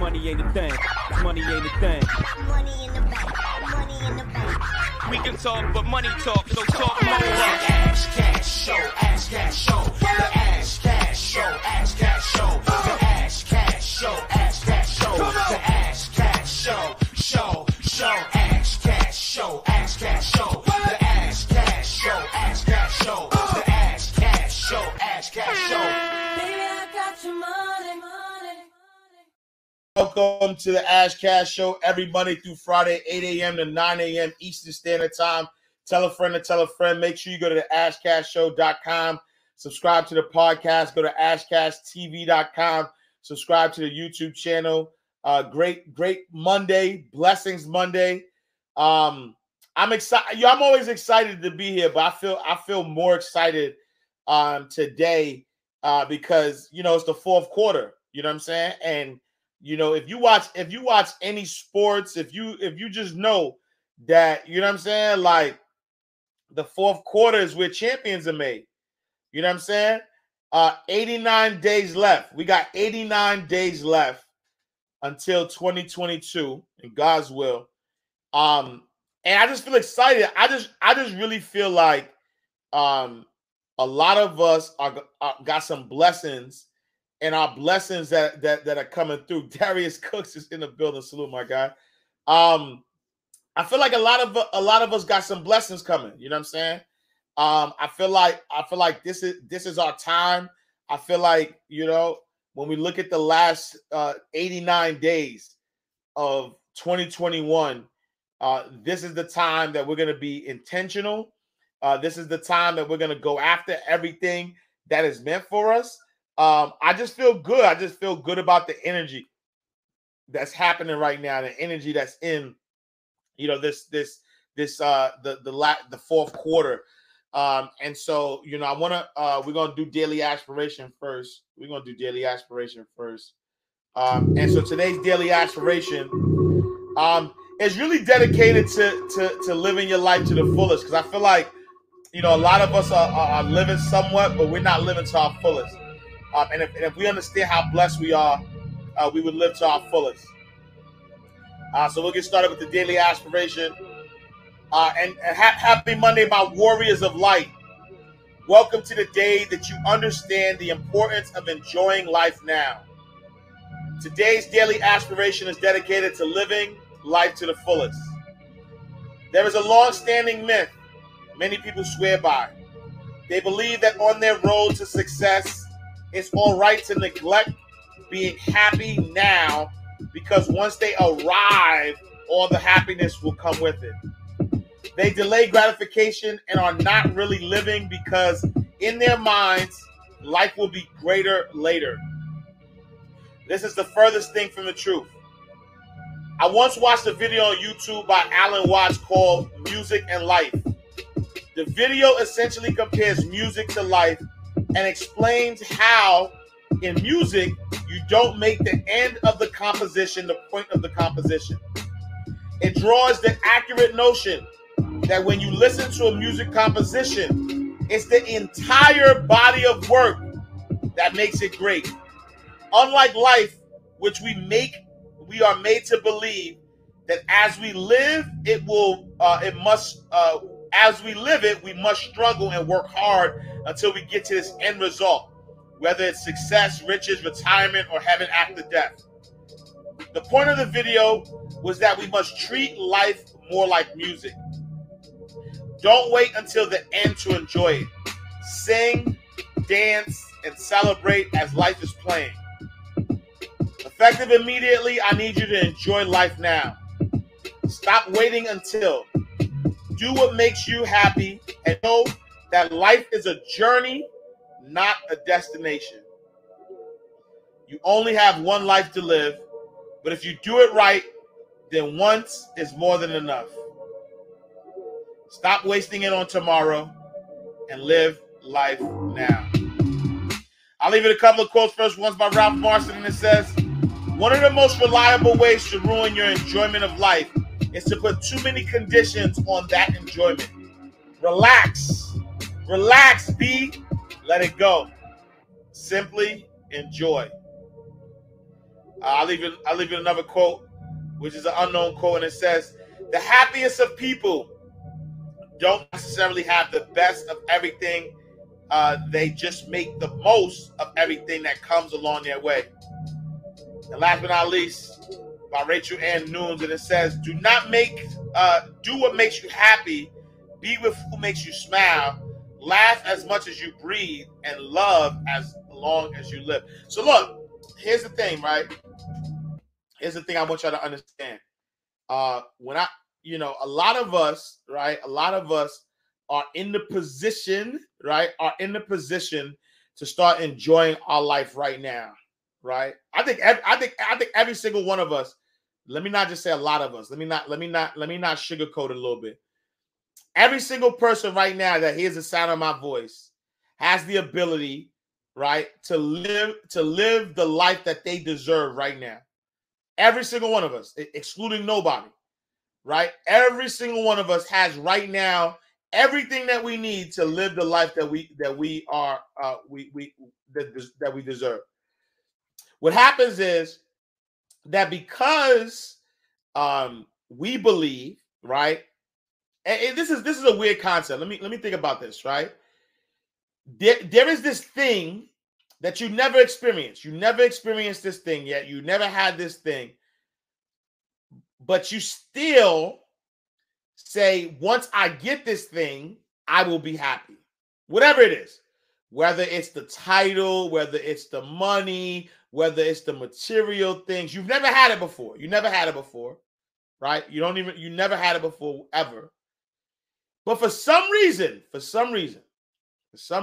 Money ain't a thing. Money ain't a thing. Money in the bank. Money in the bank. We can talk, but money talk, so talk more. Ash Cash Show, Ash Cash Show, the Ash Cash Show, Ash Cash Show, the Ash Cash Show, Ash Cash Show, the Ash Cash Show, Show, Show, Ash Cash Show, Ash Cash Show, the Ash Cash Show, Ash Cash Show, uh. the Ash Cash Show, Ash Cash Show. Baby, I got your money, money. Welcome to the Ash Cash Show every Monday through Friday, 8 a.m. to 9 a.m. Eastern Standard Time. Tell a friend to tell a friend. Make sure you go to the ashcashshow.com. Subscribe to the podcast. Go to ashcashtv.com. Subscribe to the YouTube channel. Uh, great, great Monday. Blessings Monday. Um, I'm excited. I'm always excited to be here, but I feel I feel more excited um today uh because you know it's the fourth quarter. You know what I'm saying? And you know if you watch if you watch any sports if you if you just know that you know what i'm saying? Like the fourth quarter is where champions are made. You know what i'm saying? Uh 89 days left. We got 89 days left until 2022 in god's will. Um and i just feel excited. I just i just really feel like um a lot of us are, are got some blessings and our blessings that that that are coming through. Darius Cooks is in the building. Salute, my guy. Um, I feel like a lot of a lot of us got some blessings coming. You know what I'm saying? Um, I feel like I feel like this is this is our time. I feel like you know when we look at the last uh, 89 days of 2021, uh, this is the time that we're going to be intentional. Uh, this is the time that we're going to go after everything that is meant for us um, I just feel good. I just feel good about the energy that's happening right now, the energy that's in, you know, this this this uh the the la- the fourth quarter. Um, and so you know, I want to uh we're gonna do daily aspiration first. We're gonna do daily aspiration first. Um, and so today's daily aspiration um is really dedicated to to to living your life to the fullest because I feel like you know a lot of us are, are, are living somewhat, but we're not living to our fullest. Um, and, if, and if we understand how blessed we are, uh, we would live to our fullest. Uh, so we'll get started with the daily aspiration. Uh, and, and ha- happy Monday, my warriors of light. Welcome to the day that you understand the importance of enjoying life now. Today's daily aspiration is dedicated to living life to the fullest. There is a long standing myth many people swear by. They believe that on their road to success, it's all right to neglect being happy now because once they arrive, all the happiness will come with it. They delay gratification and are not really living because in their minds, life will be greater later. This is the furthest thing from the truth. I once watched a video on YouTube by Alan Watts called Music and Life. The video essentially compares music to life and explains how in music you don't make the end of the composition the point of the composition. It draws the accurate notion that when you listen to a music composition, it's the entire body of work that makes it great. Unlike life, which we make, we are made to believe that as we live, it will, uh, it must, uh, as we live it, we must struggle and work hard until we get to this end result, whether it's success, riches, retirement, or heaven after death. The point of the video was that we must treat life more like music. Don't wait until the end to enjoy it. Sing, dance, and celebrate as life is playing. Effective immediately, I need you to enjoy life now. Stop waiting until. Do what makes you happy and know that life is a journey, not a destination. You only have one life to live, but if you do it right, then once is more than enough. Stop wasting it on tomorrow and live life now. I'll leave it a couple of quotes first. One's by Ralph Marston, and it says, One of the most reliable ways to ruin your enjoyment of life is to put too many conditions on that enjoyment. Relax. Relax, B. Let it go. Simply enjoy. Uh, I'll leave you. I'll leave you another quote, which is an unknown quote, and it says, "The happiest of people don't necessarily have the best of everything. Uh, they just make the most of everything that comes along their way." And last but not least, by Rachel Ann Nunes, and it says, "Do not make, uh, do what makes you happy. Be with who makes you smile. Laugh as much as you breathe, and love as long as you live." So look, here's the thing, right? Here's the thing I want y'all to understand. Uh, when I, you know, a lot of us, right? A lot of us are in the position, right? Are in the position to start enjoying our life right now, right? I think, I think, I think every single one of us. Let me not just say a lot of us. Let me not, let me not, let me not sugarcoat a little bit. Every single person right now that hears the sound of my voice has the ability, right, to live to live the life that they deserve right now. Every single one of us, excluding nobody, right? Every single one of us has right now everything that we need to live the life that we that we are uh we we that, that we deserve. What happens is that because um we believe, right? And, this is this is a weird concept. Let me let me think about this, right? There, there is this thing that you never experienced. You never experienced this thing yet. You never had this thing. But you still say, once I get this thing, I will be happy. Whatever it is, whether it's the title, whether it's the money, whether it's the material things, you've never had it before. You never had it before, right? You don't even, you never had it before ever. But for some reason, for some reason, for some